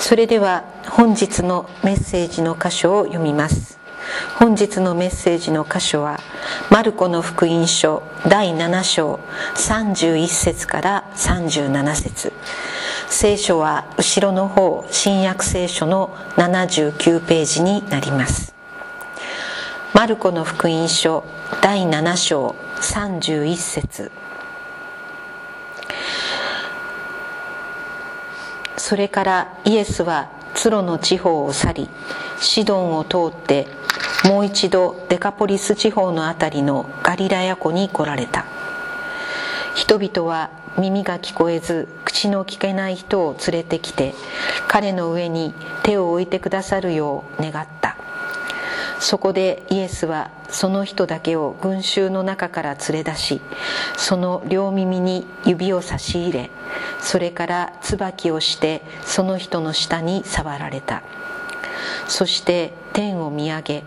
それでは本日のメッセージの箇所を読みます。本日のメッセージの箇所はマルコの福音書第7章31節から37節。聖書は後ろの方新約聖書の79ページになります。マルコの福音書第7章31節。それからイエスはツロの地方を去りシドンを通ってもう一度デカポリス地方の辺りのガリラヤ湖に来られた。人々は耳が聞こえず口の聞けない人を連れてきて彼の上に手を置いてくださるよう願った。そこでイエスはその人だけを群衆の中から連れ出しその両耳に指を差し入れそれから椿をしてその人の下に触られた。そして天を見上げ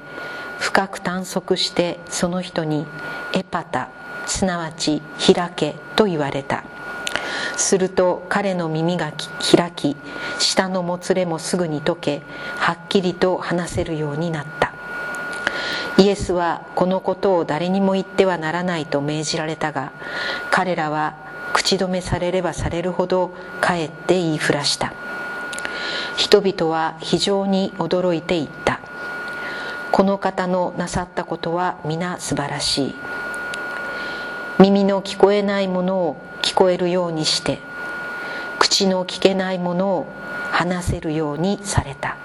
深く探索してその人にエパタすなわち開けと言われた。すると彼の耳が開き下のもつれもすぐに解けはっきりと話せるようになった。イエスはこのことを誰にも言ってはならないと命じられたが彼らは口止めされればされるほどかえって言いふらした。人々は非常に驚いていった。この方のなさったことは皆素晴らしい。耳の聞こえないものを聞こえるようにして口の聞けないものを話せるようにされた。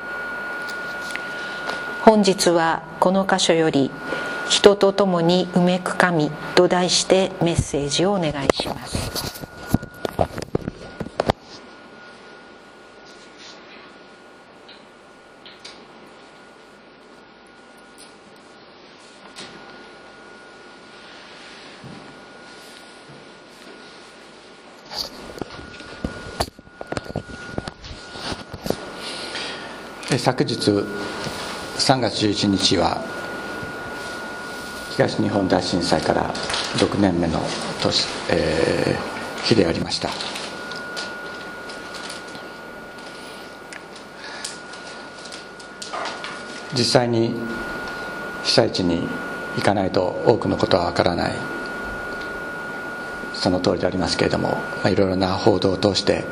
本日はこの箇所より「人と共にうめく神」と題してメッセージをお願いします。昨日3月11日は東日本大震災から6年目の年、えー、日でありました。実際に被災地に行かないと多くのことはわからない。その通りでありますけれども、まあ、いろいろな報道を通して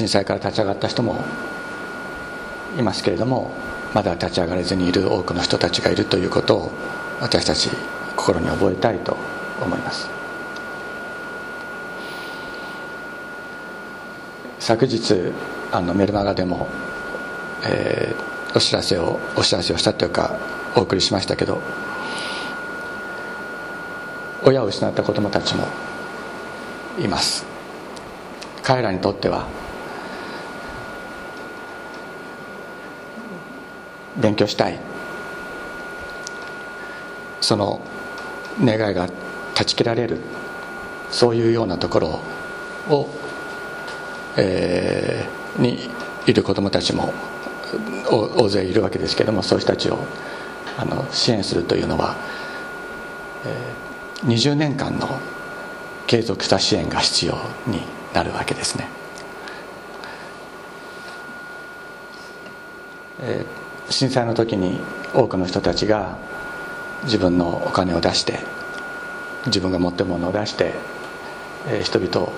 震災から立ち上がった人もいますけれどもまだ立ち上がれずにいる多くの人たちがいるということを私たち心に覚えたいと思います昨日あのメルマガでも、えー、お知らせをお知らせをしたというかお送りしましたけど親を失った子どもたちもいます彼らにとっては勉強したいその願いが断ち切られるそういうようなところを、えー、にいる子どもたちも大勢いるわけですけどもそういう人たちをあの支援するというのは、えー、20年間の継続した支援が必要になるわけですね。えー震災の時に多くの人たちが自分のお金を出して自分が持ってるものを出して、えー、人々を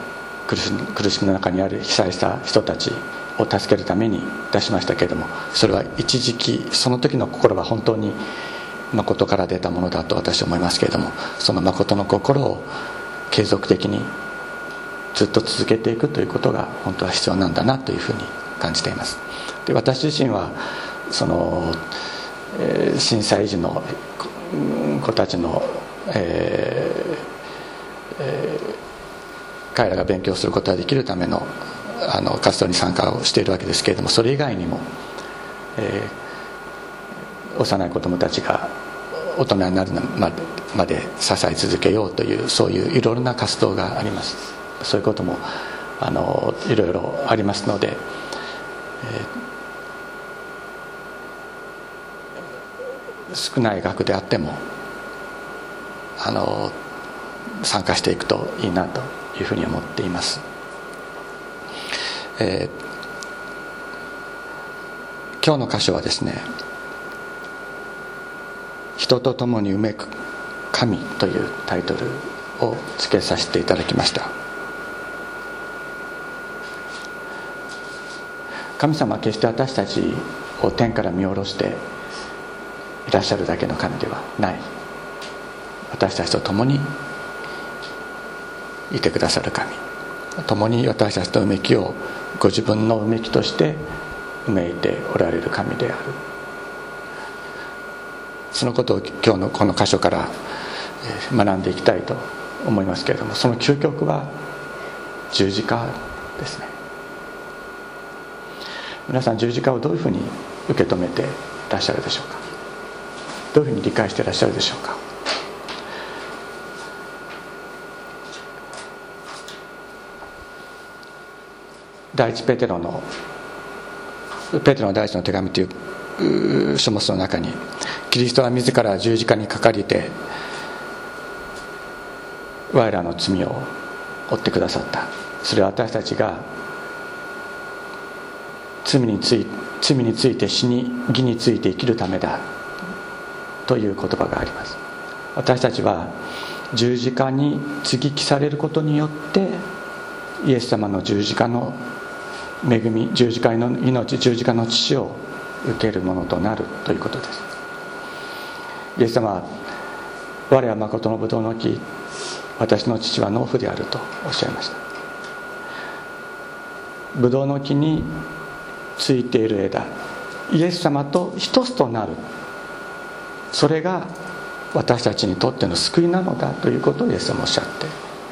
苦し苦しみの中にある被災した人たちを助けるために出しましたけれどもそれは一時期その時の心は本当に誠から出たものだと私は思いますけれどもその誠の心を継続的にずっと続けていくということが本当は必要なんだなというふうに感じています。で私自身はその、えー、震災時の子たちの、えーえー、彼らが勉強することができるためのあの活動に参加をしているわけですけれどもそれ以外にも、えー、幼い子どもたちが大人になるまでまで支え続けようというそういういろいろな活動があります。そういうこともあのいろいろありますので、えー少ない額であってもあの参加していくといいなというふうに思っています。えー、今日の箇所はですね「人と共にうめく神」というタイトルを付けさせていただきました神様は決して私たちを天から見下ろしていらっしゃるだけの神ではない。私たちと共にいてくださる神。共に私たちのうめきをご自分のうめきとしてうめいておられる神である。そのことを今日のこの箇所から学んでいきたいと思いますけれどもその究極は十字架ですね。皆さん十字架をどういうふうに受け止めていらっしゃるでしょうか？どういうふうに理解していらっしゃるでしょうか？第一ペテロのペテロの第一の手紙という書物の中にキリストは自ら十字架にかかりて我らの罪を負ってくださった。それは私たちが罪につい罪について死に義について生きるためだ。という言葉があります。私たちは十字架に接ぎ木されることによってイエス様の十字架の恵み十字架の命十字架の父を受けるものとなるということです。イエス様は我は誠の葡萄の木私の父は農夫であるとおっしゃいました。葡萄の木についている枝イエス様と一つとなるそれが私たちにとっての救いなのだということをイエス様おっしゃっ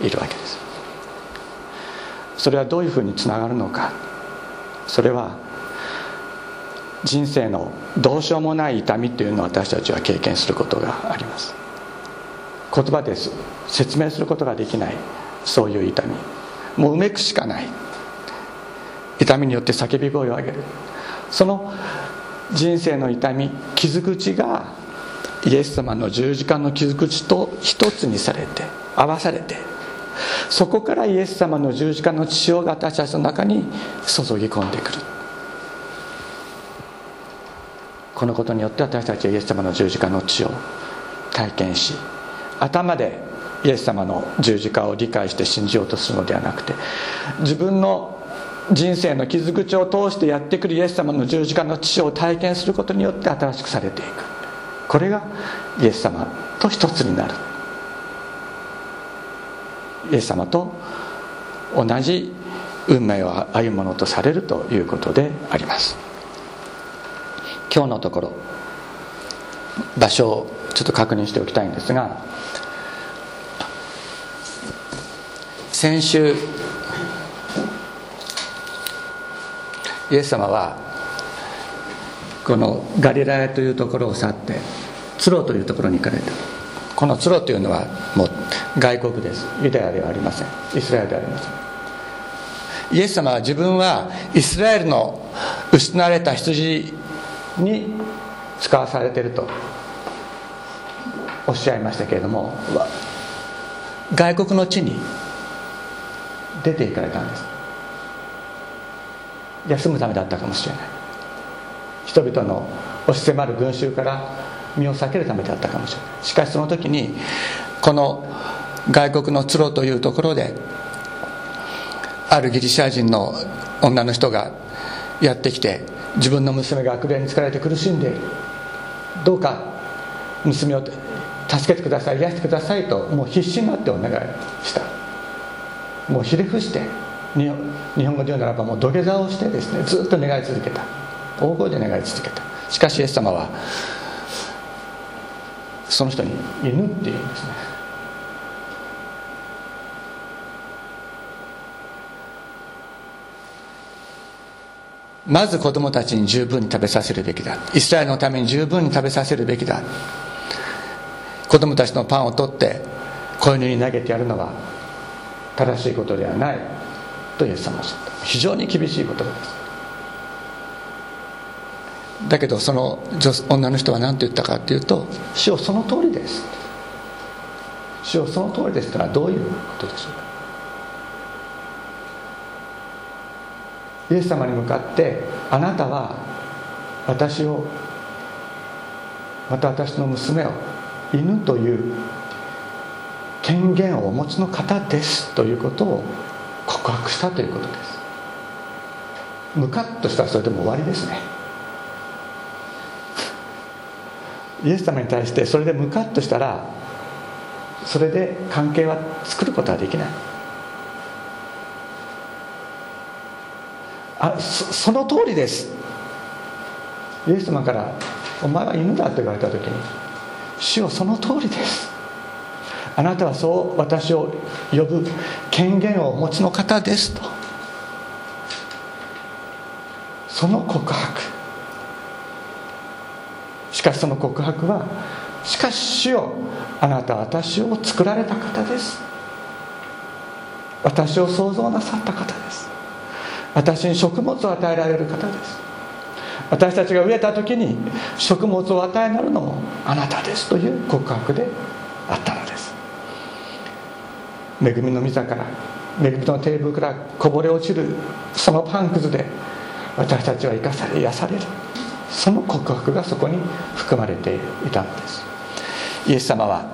ているわけです。それはどういうふうにつながるのか。それは人生のどうしようもない痛みというのを私たちは経験することがあります。言葉です。説明することができない。そういう痛み。もううめくしかない。痛みによって叫び声を上げる。その人生の痛み傷口がイエス様の十字架の傷口と一つにされて合わされてそこからイエス様の十字架の血潮が私たちの中に注ぎ込んでくる。このことによって私たちはイエス様の十字架の血を体験し頭でイエス様の十字架を理解して信じようとするのではなくて自分の人生の傷口を通してやってくるイエス様の十字架の血を体験することによって新しくされていく。これがイエス様と一つになる。イエス様と同じ運命を歩むものとされるということであります。今日のところ場所をちょっと確認しておきたいんですが先週イエス様はこのガリラヤというところを去ってツロというところに行かれた。このツロというのはもう外国です。ユダヤではありません。イスラエルではありません。イエス様は自分はイスラエルの失われた羊に使わされているとおっしゃいましたけれども外国の地に出て行かれたんです。休むためだったかもしれない。人々の押し迫る群衆から身を避けるためだったかもしれないしかしその時にこの外国のツロというところであるギリシャ人の女の人がやってきて自分の娘が悪霊に疲れて苦しんでいるどうか娘を助けてください。癒してください。ともう必死になってお願いした。もうひれ伏して日本語で言うならばもう土下座をしてですねずっと願い続けた。大声で願い続けた。しかしイエス様はその人に「犬」って言うんですね。まず子供たちに十分に食べさせるべきだ。イスラエルのために十分に食べさせるべきだ。子供たちのパンを取って子犬に投げてやるのは正しいことではない。とイエス様はおっしゃった。非常に厳しい言葉です。だけどその女の人は何て言ったかっていうと「主よその通りです」「主よその通りです」というのはどういうことでしょうか？イエス様に向かってあなたは私をまた私の娘を犬という権限をお持ちの方ですということを告白したということです。ムカッとしたらそれでも終わりですね。イエス様に対してそれでムカッとしたらそれで関係は作ることはできない。あそその通りです。イエス様から「お前は犬だ」と言われた時に「主よその通りです」あなたはそう私を呼ぶ権限をお持ちの方ですと。その告白。しかしその告白はしかし主よあなたは私を作られた方です。私を創造なさった方です。私に食物を与えられる方です。私たちが飢えた時に食物を与えなるのもあなたですという告白であったのです。恵みの御座から恵みのテーブルからこぼれ落ちるそのパンくずで私たちは生かされ癒される。その告白がそこに含まれていたのです。イエス様は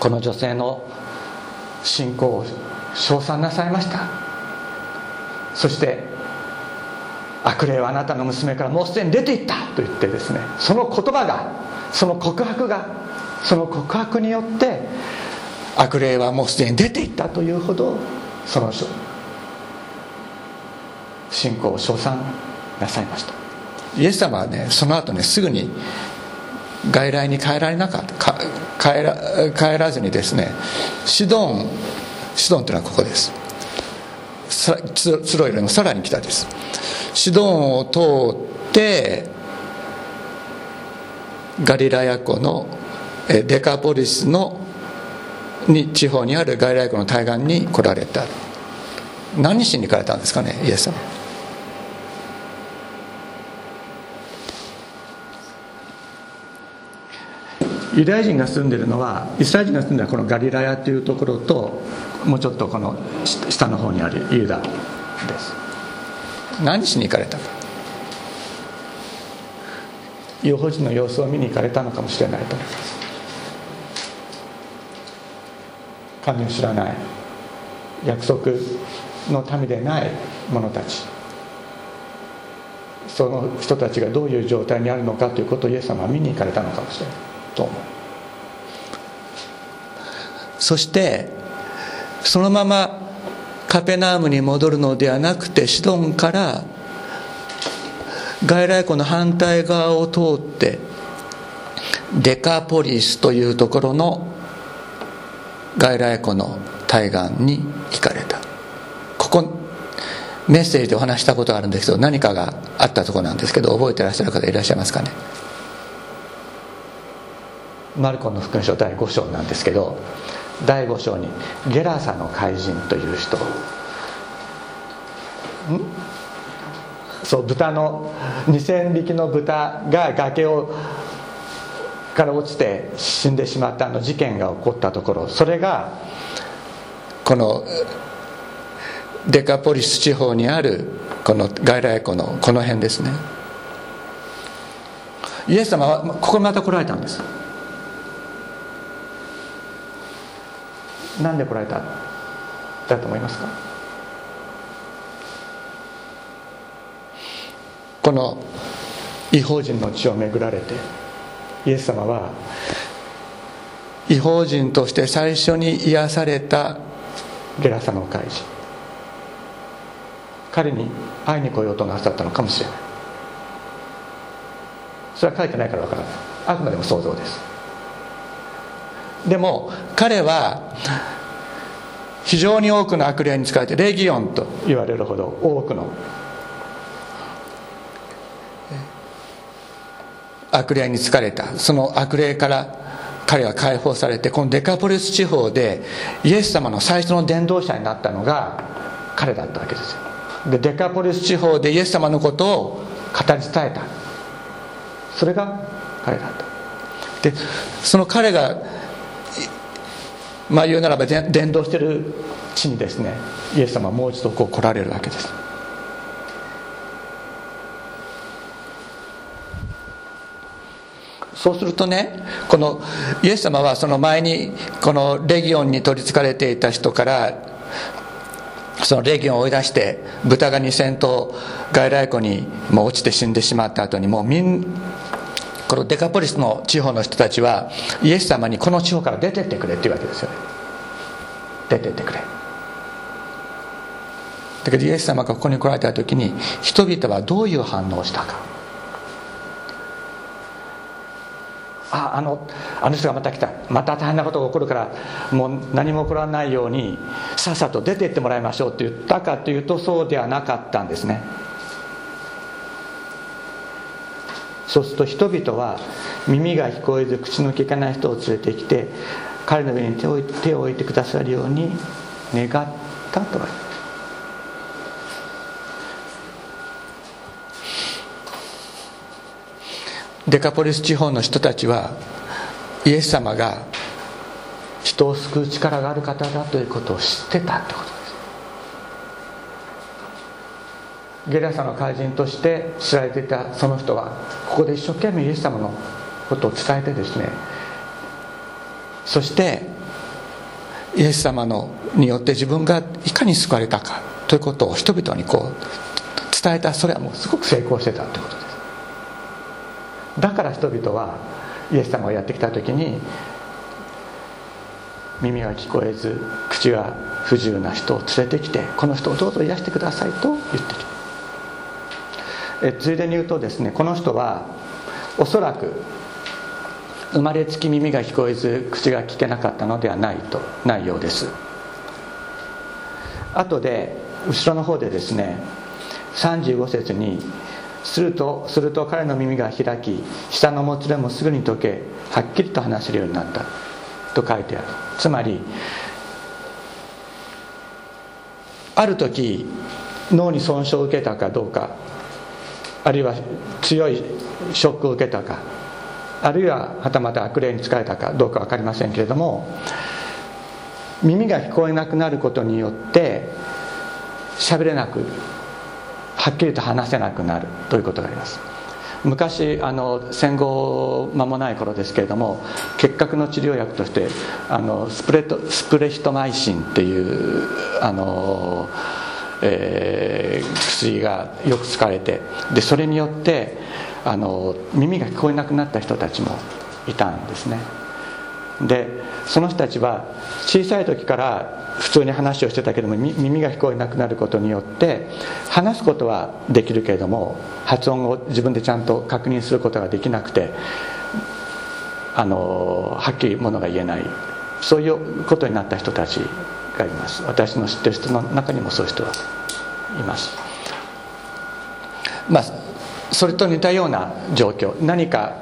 この女性の信仰を称賛なさいました。そして悪霊はあなたの娘からもうすでに出ていった。と言ってですねその言葉がその告白がその告白によって悪霊はもうすでに出ていった。というほどその信仰を称賛なさいました。イエス様はねその後ねすぐに外来に帰られなかった。帰ら帰らずにですねシドンシドンというのはここです。ツロよりもさらに北です。シドンを通ってガリラヤ湖のデカポリスのに地方にある外来湖の対岸に来られた。何しに行かれたんですかねイエス様。ユダヤ人が住んでるのはイスラエル人が住んでるこのガリラヤというところともうちょっとこの下の方にあるユダです。何しに行かれたか違法人の様子を見に行かれたのかもしれないと思います。神を知らない。約束の民でない者たち。その人たちがどういう状態にあるのかということをイエス様は見に行かれたのかもしれないと思う。そしてそのままカペナームに戻るのではなくてシドンから外来湖の反対側を通ってデカポリスというところの外来湖の対岸に行かれた。ここメッセージでお話したことがあるんですけど何かがあったとこなんですけど覚えてらっしゃる方いらっしゃいますかね？マルコの福音書第5章なんですけど第5章にゲラサの怪人という人。そう豚の2000匹の豚が崖をから落ちて死んでしまったあの事件が起こったところ。それがこのデカポリス地方にあるこの外来湖のこの辺ですね。イエス様はここにまた来られたんです。なんで来られた？だと思いますか？この違法人の地を巡られてイエス様は違法人として最初に癒されたゲラサの怪人彼に会いに来ようとなさったのかもしれない。それは書いてないからわからない。あくまでも想像です。でも彼は非常に多くの悪霊に使われてレギオンと言われるほど多くの悪霊に疲れた。その悪霊から彼は解放されてこのデカポリス地方でイエス様の最初の伝道者になったのが彼だったわけですよ。でデカポリス地方でイエス様のことを語り伝えた。それが彼だった。でその彼がまあ言うならば伝道してる地にですねイエス様はもう一度こう来られるわけです。そうするとねこのイエス様はその前にこのレギオンに取りつかれていた人からそのレギオンを追い出して豚が2000頭外来湖にもう落ちて死んでしまった後にもうみんこのデカポリスの地方の人たちはイエス様にこの地方から出てってくれっていうわけですよね。出てってくれ。だけどイエス様がここに来られた時に人々はどういう反応をしたか。ああのあの人がまた来た。また大変なことが起こるからもう何も起こらないようにさっさと出て行ってもらいましょうって言ったかというとそうではなかったんですね。そうすると人々は耳が聞こえず口の聞かない人を連れてきて彼の上に手を手を置いてくださるように願ったとありますデカポリス地方の人たちはイエス様が人を救う力がある方だということを知ってたってことです。ゲラサの怪人として知られていたその人はここで一生懸命イエス様のことを伝えてですねそしてイエス様のによって自分がいかに救われたかということを人々にこう伝えた。それはもうすごく成功してたということです。だから人々はイエス様がやってきた時に耳が聞こえず口が不自由な人を連れてきてこの人をどうぞ癒してくださいと言ってきた。えついでに言うとですねこの人はおそらく生まれつき耳が聞こえず口が聞けなかったのではないとないようです。後で後ろの方でですね35節にするとすると彼の耳が開き下のもつれもすぐに解けはっきりと話せるようになったと書いてある。つまりある時脳に損傷を受けたかどうかあるいは強いショックを受けたかあるいははたまた悪霊に疲れたかどうか分かりませんけれども耳が聞こえなくなることによって喋れなくはっきりと話せなくなるということがあります。昔あの戦後間もない頃ですけれども結核の治療薬としてあのスプレトスプレヒトマイシンっていうあの、えー、薬がよく使われてでそれによってあの耳が聞こえなくなった人たちもいたんですね。でその人たちは小さい時から普通に話をしてたけども耳が聞こえなくなることによって話すことはできるけれども発音を自分でちゃんと確認することができなくてあのはっきりものが言えない。そういうことになった人たちがいます。私の知ってる人の中にもそういう人はいます。まあそれと似たような状況。何か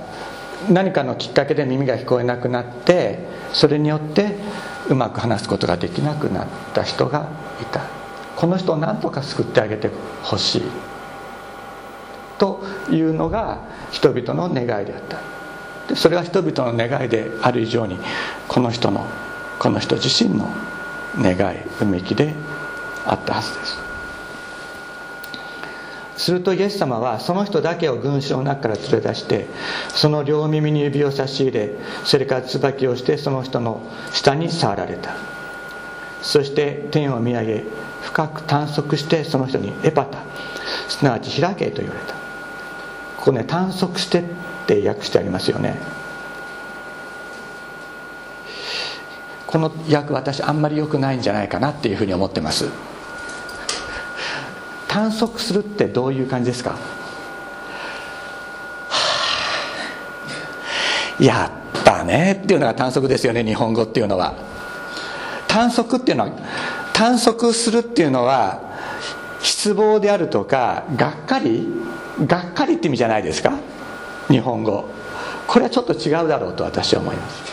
何かのきっかけで耳が聞こえなくなってそれによってうまく話すことができなくなった人がいた。この人を何とか救ってあげてほしい。というのが人々の願いであった。でそれが人々の願いである以上にこの人のこの人自身の願いうめきであったはずです。するとイエス様はその人だけを群衆の中から連れ出してその両耳に指を差し入れそれから椿をしてその人の下に触られた。そして天を見上げ深く探索してその人にエパタすなわち開けと言われた。ここね探索してって訳してありますよね。この訳私あんまり良くないんじゃないかなっていうふうに思ってます。探索するってどういう感じですか、はあ、やったねっていうのが探索ですよね日本語っていうのは。探索っていうのは探索するっていうのは失望であるとかがっかりがっかりって意味じゃないですか？日本語。これはちょっと違うだろうと私は思います。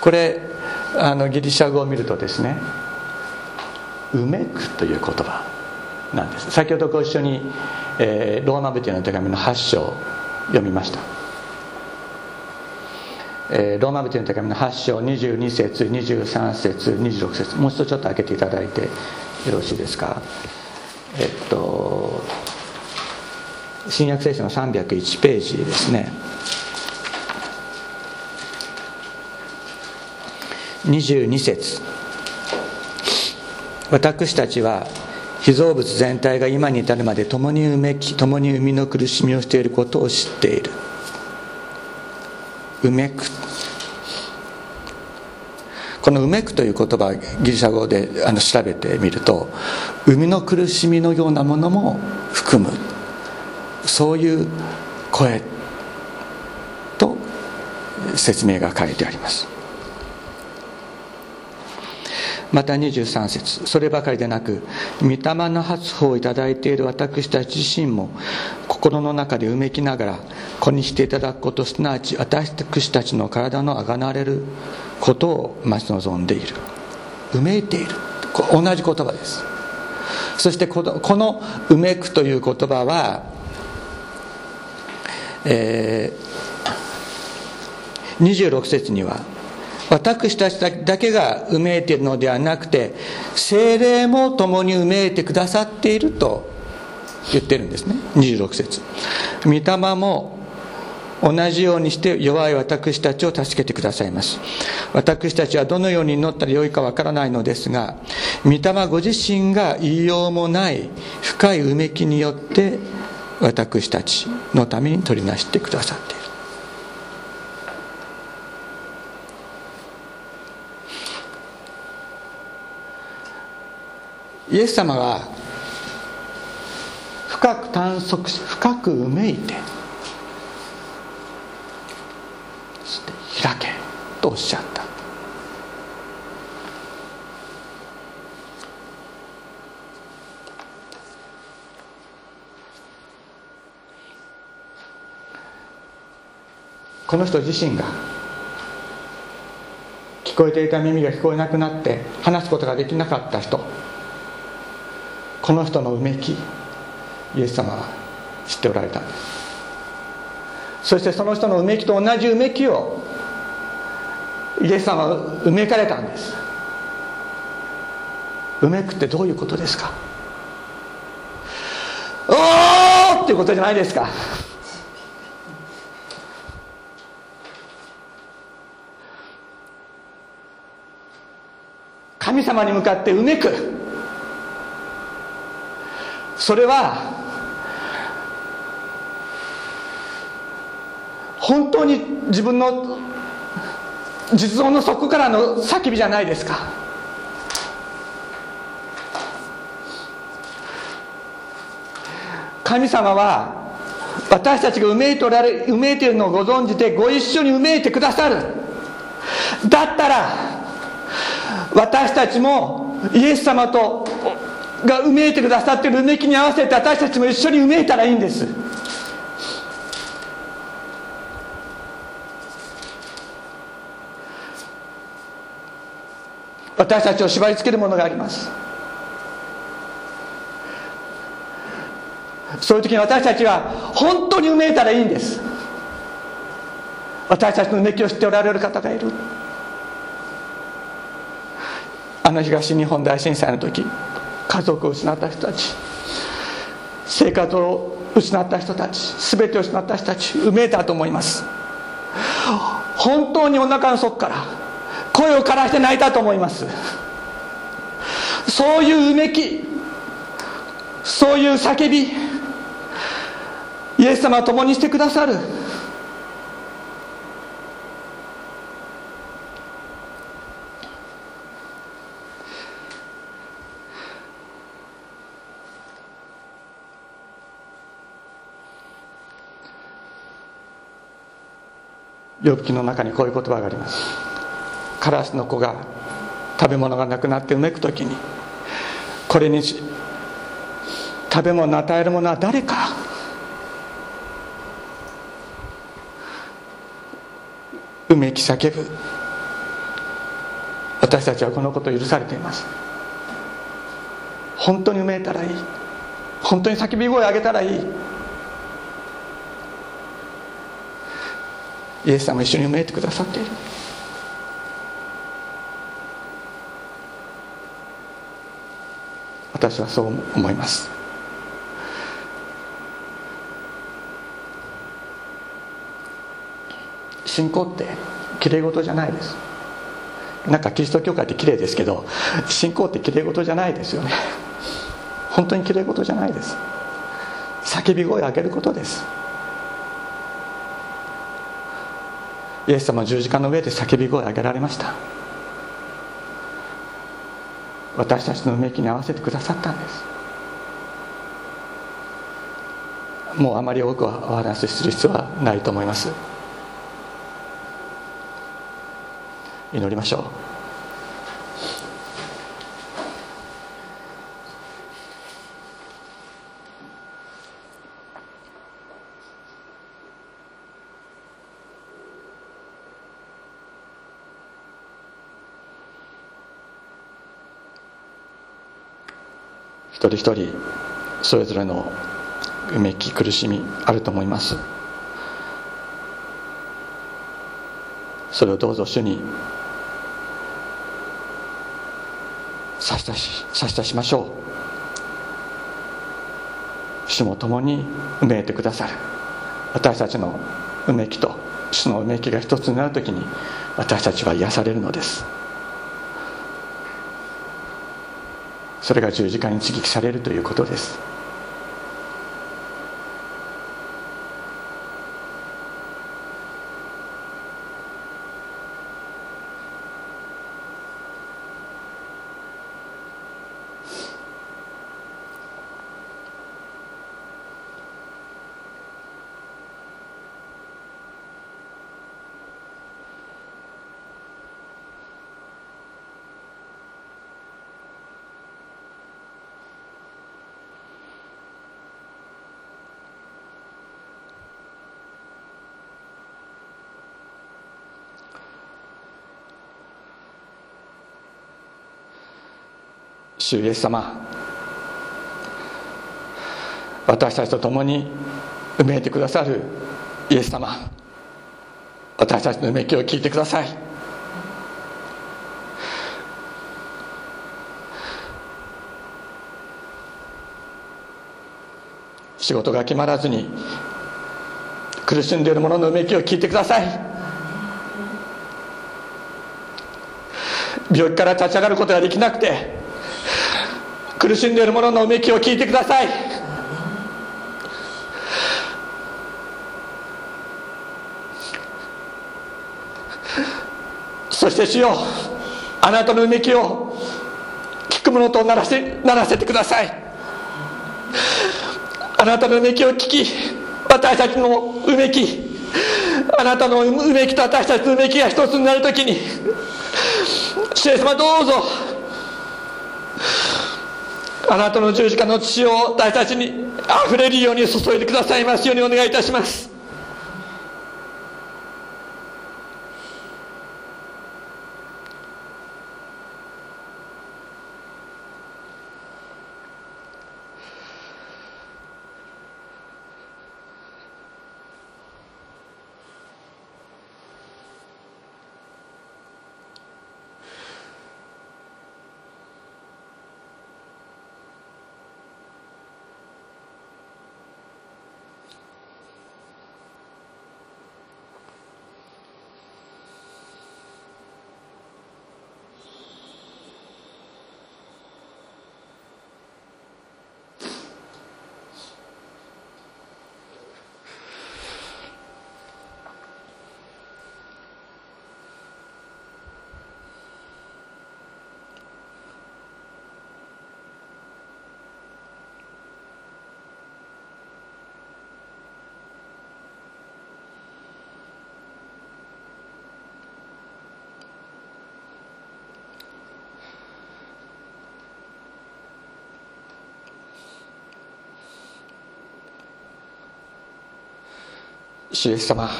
これあのギリシャ語を見るとですねうめくという言葉。なんです。先ほどご一緒に、えー、ローマ人の手紙の8章読みました、えー、ローマ人の手紙の8章22節23節26節。もう一度ちょっと開けていただいてよろしいですか。えっと新約聖書の301ページですね。22節。私たちは被造物全体が今に至るまで共にうめき共に生みの苦しみをしていることを知っている。うめく。この「うめく」という言葉ギリシャ語であの調べてみると生みの苦しみのようなものも含む。そういう声と説明が書いてあります。また23節。そればかりでなく御霊の発歩をいただいている私たち自身も心の中でうめきながら子にしていただくことすなわち私たちの体のあがなれることを待ち望んでいる。うめいている。同じ言葉です。そしてこの「うめく」という言葉は、えー、26節には私たちだけがうめいているのではなくて精霊も共にうめいてくださっていると言ってるんですね。26節。御霊も同じようにして弱い私たちを助けてくださいます。私たちはどのように祈ったらよいかわからないのですが御霊ご自身が言いようもない深いうめきによって私たちのために取りなしてくださっている。イエス様が深く探索し深くうめいて開けとおっしゃった。この人自身が聞こえていた耳が聞こえなくなって話すことができなかった人この人のうめきイエス様は知っておられたんです。そしてその人のうめきと同じうめきをイエス様はうめかれたんです。うめくってどういうことですか？おーっていうことじゃないですか。神様に向かってうめく。それは本当に自分の実存の底からの叫びじゃないですか。神様は私たちがうめいておられうめいているのをご存じてご一緒にうめいてくださる。だったら私たちもイエス様とがうめいてくださってるうめきに合わせて私たちも一緒にうめいたらいいんです。私たちを縛りつけるものがあります。そういう時に私たちは本当にうめいたらいいんです。私たちのうめきを知っておられる方がいる。あの東日本大震災の時。家族を失った人たち生活を失った人たち全てを失った人たちうめたと思います。本当にお腹の底から声を枯らして泣いたと思います。そういううめきそういう叫びイエス様は共にしてくださる呼ぶ記の中にこういう言葉があります。カラスの子が食べ物がなくなってうめく時にこれに食べ物与えるものは誰か？うめき叫ぶ。私たちはこのことを許されています。本当にうめいたらいい。本当に叫び声を上げたらいい。イエス様一緒にうめてくださっている。私はそう思います。信仰ってきれい事じゃないです。なんかキリスト教会って綺麗ですけど信仰って綺麗事じゃないですよね。本当に綺麗事じゃないです。叫び声を上げることです。イエス様は十字架の上で叫び声を上げられました。私たちのうめきに合わせてくださったんです。もうあまり多くはお話しする必要はないと思います。祈りましょう。一人一人それぞれのうめき苦しみあると思います。それをどうぞ主に差し出し差し出しましょう。主も共にうめいてくださる。私たちのうめきと主のうめきが一つになる時に私たちは癒されるのです。それが十字架に刺激されるということです。主イエス様私たちと共にうめいてくださるイエス様私たちのうめきを聞いてください。仕事が決まらずに苦しんでいる者のうめきを聞いてください。病気から立ち上がることができなくて苦しんでいる者のうめきを聞いてください。そして主よあなたのうめきを聞く者とならせならせてください。あなたのうめきを聞き私たちのうめきあなたのうめきと私たちのうめきが一つになるときに主様どうぞあなたの十字架の血を私たちにあふれるように注いでくださいますようにお願いいたします。主イエス様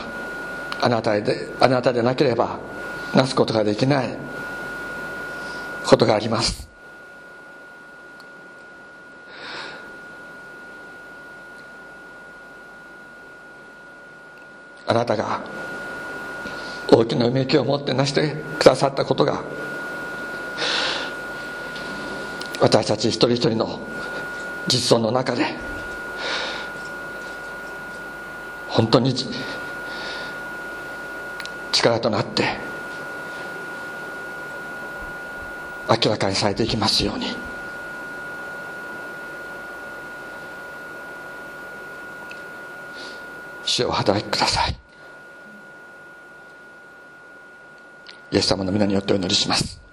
あなたであなたでなければなすことができないことがあります。あなたが大きなうめきを持ってなしてくださったことが私たち一人一人の実存の中で本当に力となって明らかにされていきますように。主を働きください。イエス様の皆によってお祈りします。